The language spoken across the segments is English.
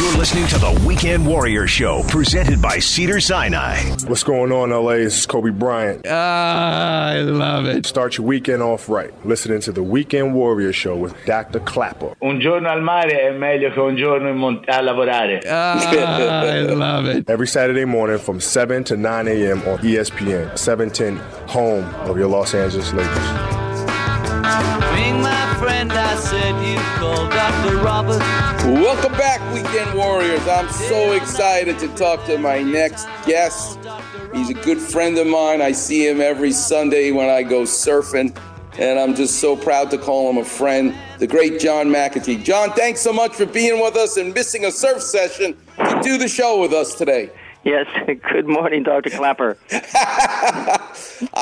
You're listening to the Weekend Warrior Show, presented by Cedar Sinai. What's going on, LA? This is Kobe Bryant. Ah, I love it. Start your weekend off right. Listening to the Weekend Warrior Show with Dr. Klapper. Un giorno al mare è meglio che un giorno in mont- a lavorare. Ah, I love it. Every Saturday morning from 7 to 9 a.m. on ESPN, 710, home of your Los Angeles Lakers. Ring my friend, I said you called Dr. Robert. Welcome back, Weekend Warriors. I'm so excited to talk to my next guest. He's a good friend of mine. I see him every Sunday when I go surfing, and I'm just so proud to call him a friend. The great John McAtee. John, thanks so much for being with us and missing a surf session to do the show with us today. Yes, good morning, Dr. Klapper.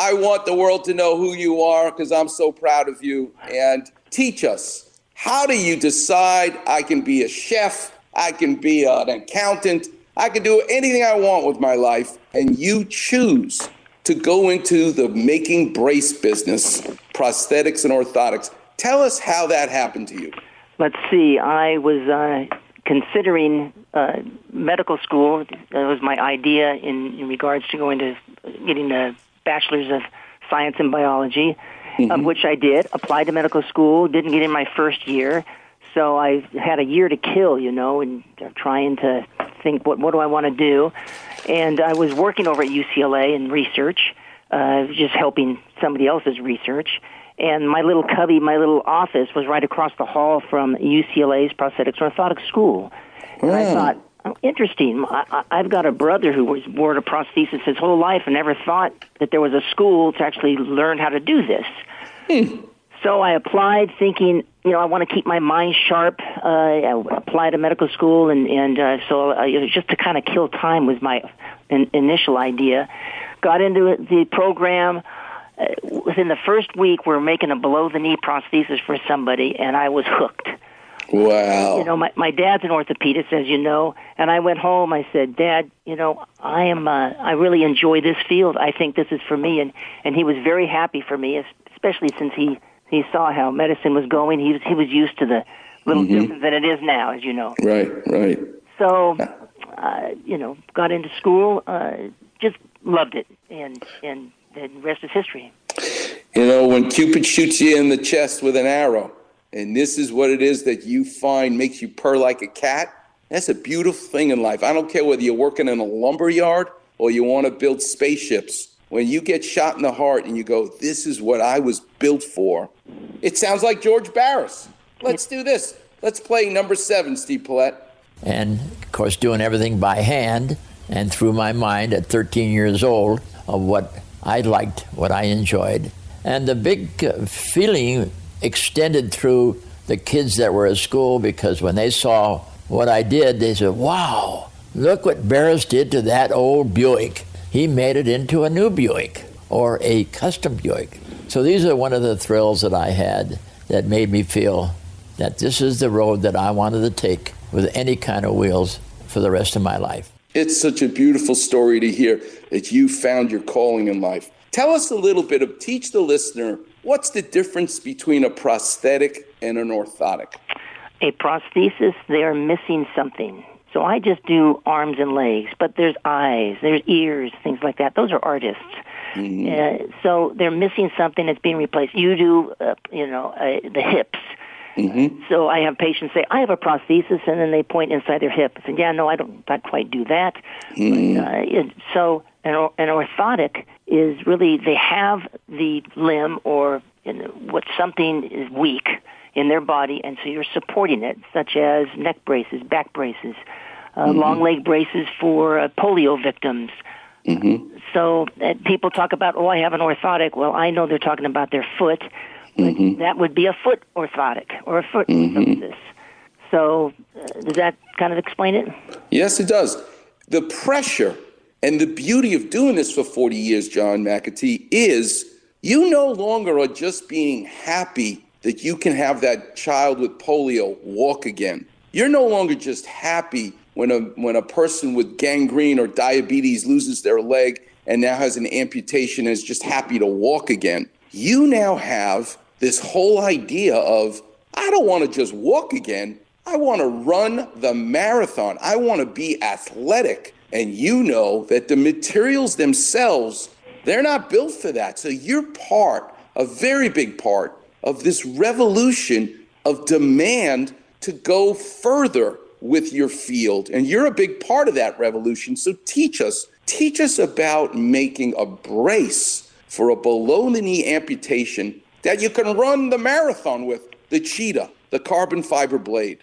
I want the world to know who you are because I'm so proud of you. And teach us how do you decide I can be a chef, I can be an accountant, I can do anything I want with my life, and you choose to go into the making brace business, prosthetics and orthotics. Tell us how that happened to you. Let's see, I was uh, considering uh, medical school. That was my idea in, in regards to going to getting a bachelor's of science in biology, of which I did. Applied to medical school, didn't get in my first year. So I had a year to kill, you know, and trying to think what what do I want to do. And I was working over at UCLA in research, uh, just helping somebody else's research. And my little cubby, my little office was right across the hall from UCLA's prosthetics orthotics school. And I thought, oh, interesting. I, I've got a brother who was wore a prosthesis his whole life and never thought that there was a school to actually learn how to do this. So I applied, thinking, you know, I want to keep my mind sharp. Uh, I applied to medical school, and and uh, so uh, it was just to kind of kill time was my in, initial idea. Got into it- the program. Uh, within the first week, we we're making a below the knee prosthesis for somebody, and I was hooked. Wow. You know, my my dad's an orthopedist, as you know, and I went home. I said, Dad, you know, I am. Uh, I really enjoy this field. I think this is for me, and and he was very happy for me, especially since he he saw how medicine was going. He was he was used to the little different than it is now, as you know. Right, right. So, uh, you know, got into school, uh, just loved it, and and the rest is history. You know, when Cupid shoots you in the chest with an arrow, and this is what it is that you find makes you purr like a cat, that's a beautiful thing in life. I don't care whether you're working in a lumber yard or you want to build spaceships. When you get shot in the heart and you go, This is what I was built for, it sounds like George Barris. Let's do this. Let's play number seven, Steve Paulette. and of course doing everything by hand and through my mind at 13 years old of what I liked, what I enjoyed. And the big uh, feeling extended through the kids that were at school because when they saw what I did, they said, wow, look what Barris did to that old Buick. He made it into a new Buick or a custom Buick. So these are one of the thrills that I had that made me feel that this is the road that I wanted to take with any kind of wheels for the rest of my life. It's such a beautiful story to hear that you found your calling in life. Tell us a little bit of, teach the listener, what's the difference between a prosthetic and an orthotic? a prosthesis, they are missing something. So I just do arms and legs, but there's eyes, there's ears, things like that. Those are artists. Uh, so they're missing something that's being replaced. You do, uh, you know, uh, the hips. So I have patients say, "I have a prosthesis," and then they point inside their hip. I said, "Yeah, no, I don't not quite do that." But, uh, it, so an, or- an orthotic is really they have the limb or you know, what something is weak in their body, and so you're supporting it, such as neck braces, back braces, uh, long leg braces for uh, polio victims. So uh, people talk about, oh, I have an orthotic. Well, I know they're talking about their foot, but that would be a foot orthotic or a foot prosthesis. So uh, does that kind of explain it? Yes, it does. The pressure and the beauty of doing this for 40 years, John McAtee, is you no longer are just being happy that you can have that child with polio walk again. You're no longer just happy when a when a person with gangrene or diabetes loses their leg and now has an amputation and is just happy to walk again. You now have this whole idea of I don't want to just walk again. I want to run the marathon. I want to be athletic. And you know that the materials themselves, they're not built for that. So you're part, a very big part, of this revolution of demand to go further with your field. And you're a big part of that revolution. So teach us, teach us about making a brace for a below the knee amputation that you can run the marathon with the cheetah, the carbon fiber blade.